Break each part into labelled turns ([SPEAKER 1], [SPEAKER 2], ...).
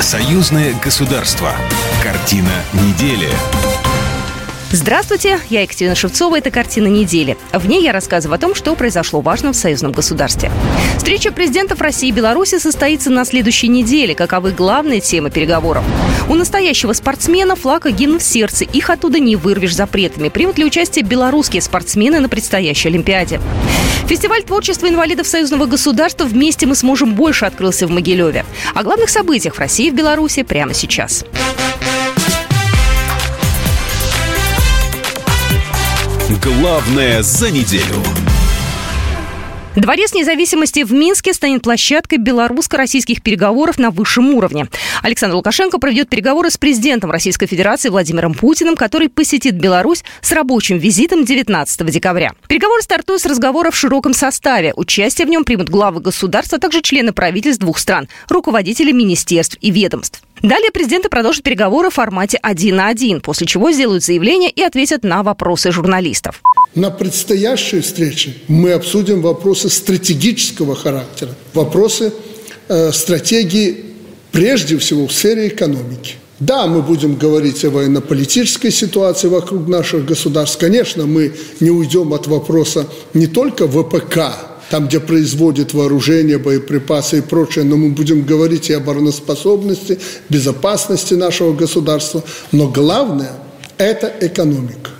[SPEAKER 1] Союзное государство. Картина недели.
[SPEAKER 2] Здравствуйте, я Екатерина Шевцова, это «Картина недели». В ней я рассказываю о том, что произошло важно в союзном государстве. Встреча президентов России и Беларуси состоится на следующей неделе. Каковы главные темы переговоров? У настоящего спортсмена флаг и гимн в сердце. Их оттуда не вырвешь запретами. Примут ли участие белорусские спортсмены на предстоящей Олимпиаде? Фестиваль творчества инвалидов союзного государства «Вместе мы сможем больше» открылся в Могилеве. О главных событиях в России и в Беларуси прямо сейчас.
[SPEAKER 1] Главное за неделю.
[SPEAKER 2] Дворец независимости в Минске станет площадкой белорусско-российских переговоров на высшем уровне. Александр Лукашенко проведет переговоры с президентом Российской Федерации Владимиром Путиным, который посетит Беларусь с рабочим визитом 19 декабря. Переговоры стартуют с разговора в широком составе. Участие в нем примут главы государства, а также члены правительств двух стран, руководители министерств и ведомств. Далее президенты продолжат переговоры в формате один на один, после чего сделают заявление и ответят на вопросы журналистов.
[SPEAKER 3] На предстоящей встрече мы обсудим вопросы стратегического характера, вопросы э, стратегии прежде всего в сфере экономики. Да, мы будем говорить о военно-политической ситуации вокруг наших государств. Конечно, мы не уйдем от вопроса не только ВПК, там, где производят вооружение, боеприпасы и прочее, но мы будем говорить и о обороноспособности, безопасности нашего государства. Но главное – это экономика.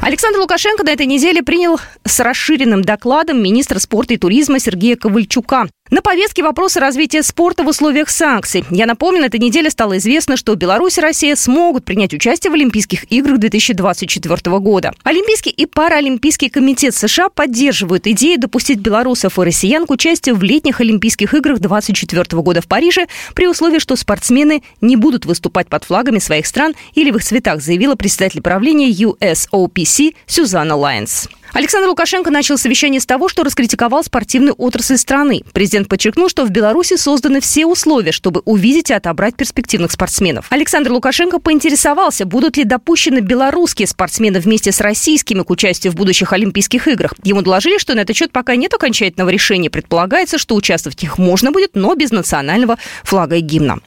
[SPEAKER 2] Александр Лукашенко на этой неделе принял с расширенным докладом министра спорта и туризма Сергея Ковальчука. На повестке вопросы развития спорта в условиях санкций. Я напомню, на этой неделе стало известно, что Беларусь и Россия смогут принять участие в Олимпийских играх 2024 года. Олимпийский и Паралимпийский комитет США поддерживают идею допустить белорусов и россиян к участию в летних Олимпийских играх 2024 года в Париже при условии, что спортсмены не будут выступать под флагами своих стран или в их цветах, заявила председатель правления USOPC Сюзанна Лайнс. Александр Лукашенко начал совещание с того, что раскритиковал спортивную отрасль страны. Президент подчеркнул, что в Беларуси созданы все условия, чтобы увидеть и отобрать перспективных спортсменов. Александр Лукашенко поинтересовался, будут ли допущены белорусские спортсмены вместе с российскими к участию в будущих Олимпийских играх. Ему доложили, что на этот счет пока нет окончательного решения. Предполагается, что участвовать в них можно будет, но без национального флага и гимна.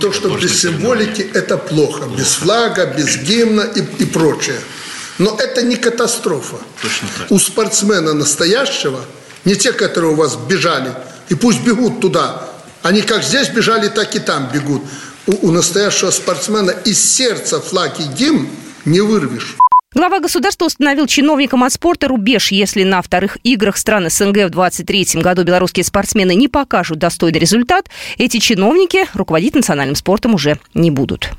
[SPEAKER 3] То, что без символики, это плохо. Без флага, без гимна и, и прочее. Но это не катастрофа. Точно так. У спортсмена настоящего, не те, которые у вас бежали, и пусть бегут туда. Они как здесь бежали, так и там бегут. У, у настоящего спортсмена из сердца флаг и гимн не вырвешь.
[SPEAKER 2] Глава государства установил чиновникам от спорта рубеж. Если на вторых играх стран СНГ в 2023 году белорусские спортсмены не покажут достойный результат, эти чиновники руководить национальным спортом уже не будут.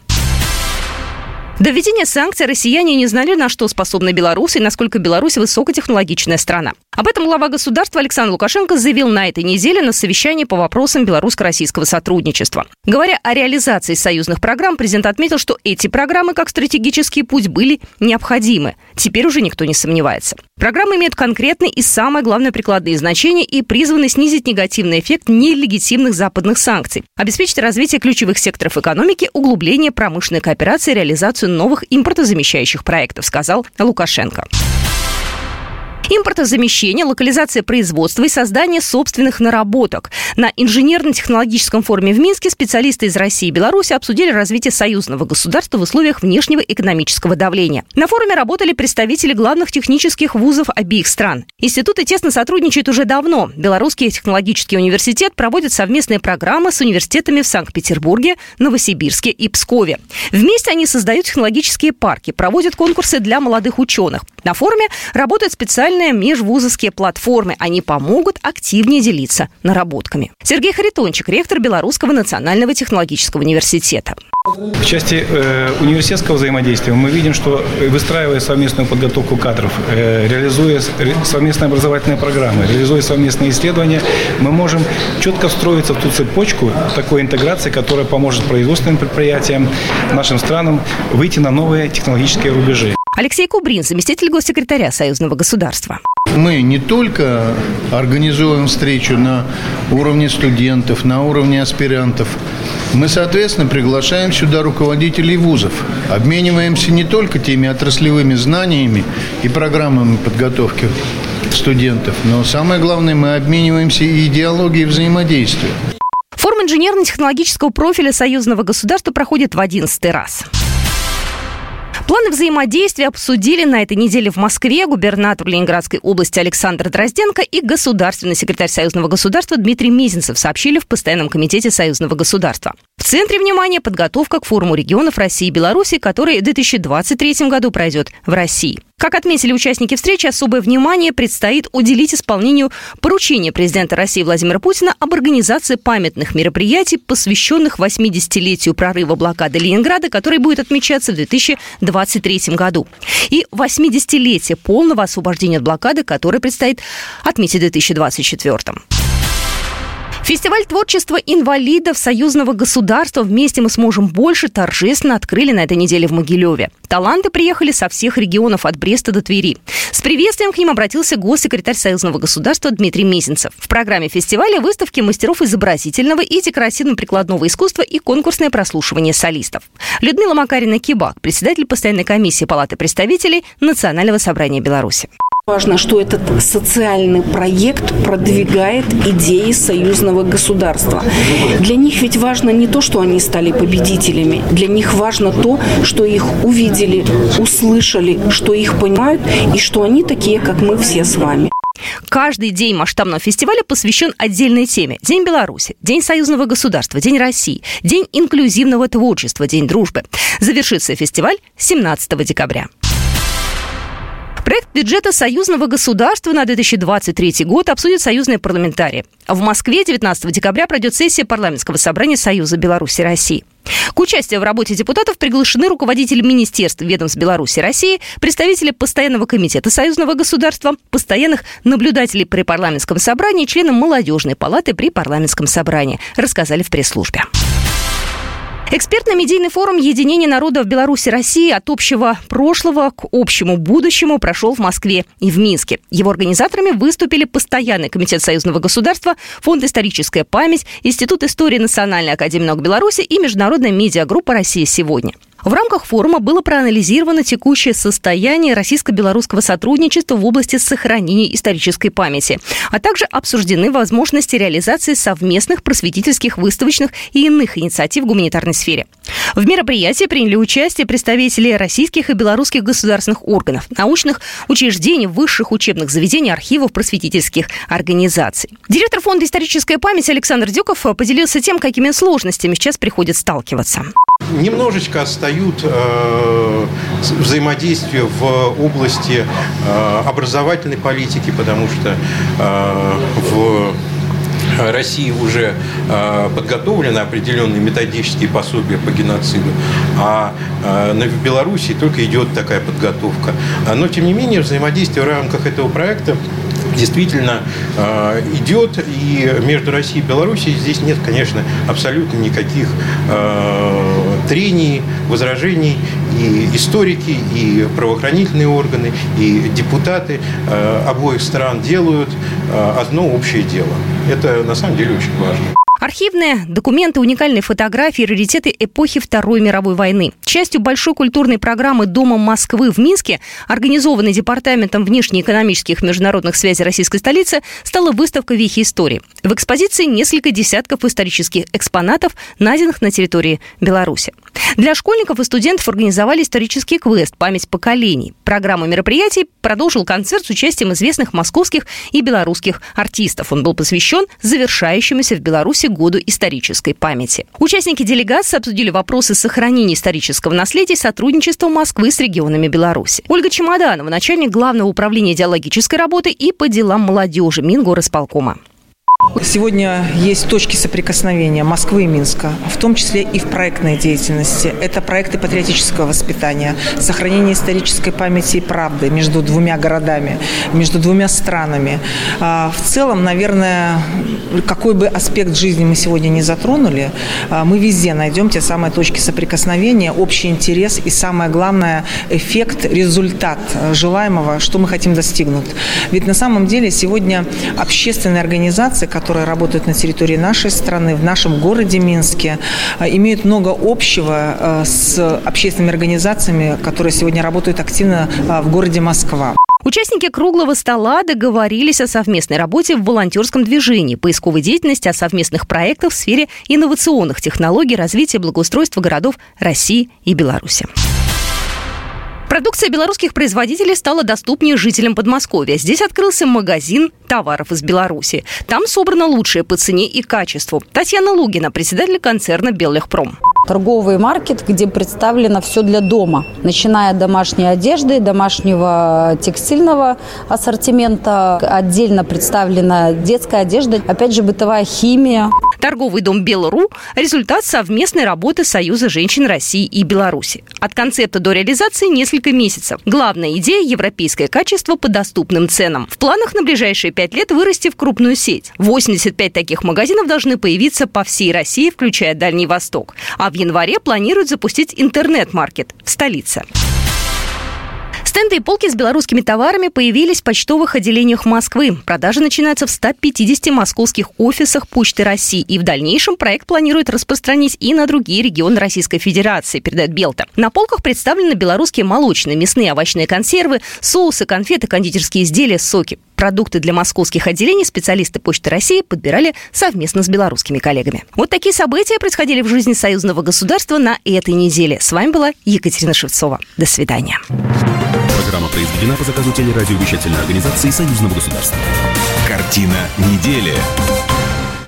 [SPEAKER 2] До введения санкций россияне не знали, на что способны белорусы и насколько Беларусь высокотехнологичная страна. Об этом глава государства Александр Лукашенко заявил на этой неделе на совещании по вопросам белорусско-российского сотрудничества. Говоря о реализации союзных программ, президент отметил, что эти программы как стратегический путь были необходимы. Теперь уже никто не сомневается. Программы имеют конкретный и самое главное прикладные значения и призваны снизить негативный эффект нелегитимных западных санкций, обеспечить развитие ключевых секторов экономики, углубление промышленной кооперации, реализацию новых импортозамещающих проектов, сказал Лукашенко. Импортозамещение, локализация производства и создание собственных наработок. На инженерно-технологическом форуме в Минске специалисты из России и Беларуси обсудили развитие союзного государства в условиях внешнего экономического давления. На форуме работали представители главных технических вузов обеих стран. Институты тесно сотрудничают уже давно. Белорусский технологический университет проводит совместные программы с университетами в Санкт-Петербурге, Новосибирске и Пскове. Вместе они создают технологические парки, проводят конкурсы для молодых ученых. На форуме работают специальные специальные межвузовские платформы. Они помогут активнее делиться наработками. Сергей Харитончик, ректор Белорусского национального технологического университета.
[SPEAKER 4] В части э, университетского взаимодействия мы видим, что э, выстраивая совместную подготовку кадров, э, реализуя совместные образовательные программы, реализуя совместные исследования, мы можем четко встроиться в ту цепочку такой интеграции, которая поможет производственным предприятиям, нашим странам выйти на новые технологические рубежи.
[SPEAKER 2] Алексей Кубрин, заместитель госсекретаря Союзного государства.
[SPEAKER 5] Мы не только организуем встречу на уровне студентов, на уровне аспирантов, мы, соответственно, приглашаем сюда руководителей вузов, обмениваемся не только теми отраслевыми знаниями и программами подготовки студентов, но самое главное, мы обмениваемся и идеологией взаимодействия
[SPEAKER 2] Форум инженерно-технологического профиля союзного государства проходит в 11 раз. Планы взаимодействия обсудили на этой неделе в Москве губернатор Ленинградской области Александр Дрозденко и государственный секретарь Союзного государства Дмитрий Мизинцев сообщили в Постоянном комитете Союзного государства. В центре внимания подготовка к форуму регионов России и Беларуси, который в 2023 году пройдет в России. Как отметили участники встречи, особое внимание предстоит уделить исполнению поручения президента России Владимира Путина об организации памятных мероприятий, посвященных 80-летию прорыва блокады Ленинграда, который будет отмечаться в 2023 году. И 80-летие полного освобождения от блокады, которое предстоит отметить в 2024. Фестиваль творчества инвалидов союзного государства «Вместе мы сможем больше» торжественно открыли на этой неделе в Могилеве. Таланты приехали со всех регионов от Бреста до Твери. С приветствием к ним обратился госсекретарь союзного государства Дмитрий Мезенцев. В программе фестиваля выставки мастеров изобразительного и декоративно-прикладного искусства и конкурсное прослушивание солистов. Людмила Макарина-Кибак, председатель постоянной комиссии Палаты представителей Национального собрания Беларуси.
[SPEAKER 6] Важно, что этот социальный проект продвигает идеи союзного государства. Для них ведь важно не то, что они стали победителями. Для них важно то, что их увидели, услышали, что их понимают и что они такие, как мы все с вами.
[SPEAKER 2] Каждый день масштабного фестиваля посвящен отдельной теме. День Беларуси, День союзного государства, День России, День инклюзивного творчества, День дружбы. Завершится фестиваль 17 декабря. Проект бюджета союзного государства на 2023 год обсудят союзные парламентарии. В Москве 19 декабря пройдет сессия парламентского собрания Союза Беларуси и России. К участию в работе депутатов приглашены руководители министерств ведомств Беларуси и России, представители Постоянного комитета Союзного государства, постоянных наблюдателей при парламентском собрании, членов молодежной палаты при парламентском собрании, рассказали в пресс-службе. Экспертно-медийный форум «Единение народа в Беларуси России от общего прошлого к общему будущему» прошел в Москве и в Минске. Его организаторами выступили Постоянный комитет Союзного государства, Фонд «Историческая память», Институт истории Национальной академии наук Беларуси и Международная медиагруппа «Россия сегодня». В рамках форума было проанализировано текущее состояние российско-белорусского сотрудничества в области сохранения исторической памяти, а также обсуждены возможности реализации совместных просветительских, выставочных и иных инициатив в гуманитарной сфере. В мероприятии приняли участие представители российских и белорусских государственных органов, научных учреждений, высших учебных заведений, архивов, просветительских организаций. Директор фонда «Историческая память» Александр Дюков поделился тем, какими сложностями сейчас приходится сталкиваться
[SPEAKER 7] немножечко отстают э, взаимодействие в области э, образовательной политики, потому что э, в России уже э, подготовлены определенные методические пособия по геноциду, а э, в Беларуси только идет такая подготовка. Но, тем не менее, взаимодействие в рамках этого проекта действительно э, идет, и между Россией и Белоруссией здесь нет, конечно, абсолютно никаких трений, возражений. И историки, и правоохранительные органы, и депутаты э, обоих стран делают э, одно общее дело. Это на самом деле очень важно.
[SPEAKER 2] Архивные документы, уникальные фотографии, раритеты эпохи Второй мировой войны. Частью большой культурной программы Дома Москвы в Минске, организованной Департаментом внешнеэкономических международных связей российской столицы, стала выставка «Вехи истории». В экспозиции несколько десятков исторических экспонатов, найденных на территории Беларуси. Для школьников и студентов организовали исторический квест «Память поколений». Программу мероприятий продолжил концерт с участием известных московских и белорусских артистов. Он был посвящен завершающемуся в Беларуси году исторической памяти. Участники делегации обсудили вопросы сохранения исторического наследия и сотрудничества Москвы с регионами Беларуси. Ольга Чемоданова, начальник Главного управления идеологической работы и по делам молодежи Мингорисполкома.
[SPEAKER 8] Сегодня есть точки соприкосновения Москвы и Минска, в том числе и в проектной деятельности. Это проекты патриотического воспитания, сохранение исторической памяти и правды между двумя городами, между двумя странами. А, в целом, наверное, какой бы аспект жизни мы сегодня не затронули, а, мы везде найдем те самые точки соприкосновения, общий интерес и, самое главное, эффект, результат желаемого, что мы хотим достигнуть. Ведь на самом деле сегодня общественные организации, которые работают на территории нашей страны, в нашем городе Минске, имеют много общего с общественными организациями, которые сегодня работают активно в городе Москва.
[SPEAKER 2] Участники круглого стола договорились о совместной работе в волонтерском движении, поисковой деятельности, о совместных проектах в сфере инновационных технологий развития благоустройства городов России и Беларуси. Продукция белорусских производителей стала доступнее жителям Подмосковья. Здесь открылся магазин товаров из Беларуси. Там собрано лучшее по цене и качеству. Татьяна Лугина, председатель концерна «Беллехпром»
[SPEAKER 9] торговый маркет, где представлено все для дома, начиная от домашней одежды, домашнего текстильного ассортимента, отдельно представлена детская одежда, опять же бытовая химия.
[SPEAKER 2] Торговый дом «Белру» – результат совместной работы Союза женщин России и Беларуси. От концепта до реализации несколько месяцев. Главная идея – европейское качество по доступным ценам. В планах на ближайшие пять лет вырасти в крупную сеть. 85 таких магазинов должны появиться по всей России, включая Дальний Восток. А в январе планируют запустить интернет-маркет в столице. Стенды и полки с белорусскими товарами появились в почтовых отделениях Москвы. Продажи начинаются в 150 московских офисах Почты России. И в дальнейшем проект планирует распространить и на другие регионы Российской Федерации, передает Белта. На полках представлены белорусские молочные, мясные, овощные консервы, соусы, конфеты, кондитерские изделия, соки. Продукты для московских отделений специалисты Почты России подбирали совместно с белорусскими коллегами. Вот такие события происходили в жизни союзного государства на этой неделе. С вами была Екатерина Шевцова. До свидания.
[SPEAKER 1] Программа произведена по заказу телерадиовещательной организации Союзного государства. Картина недели.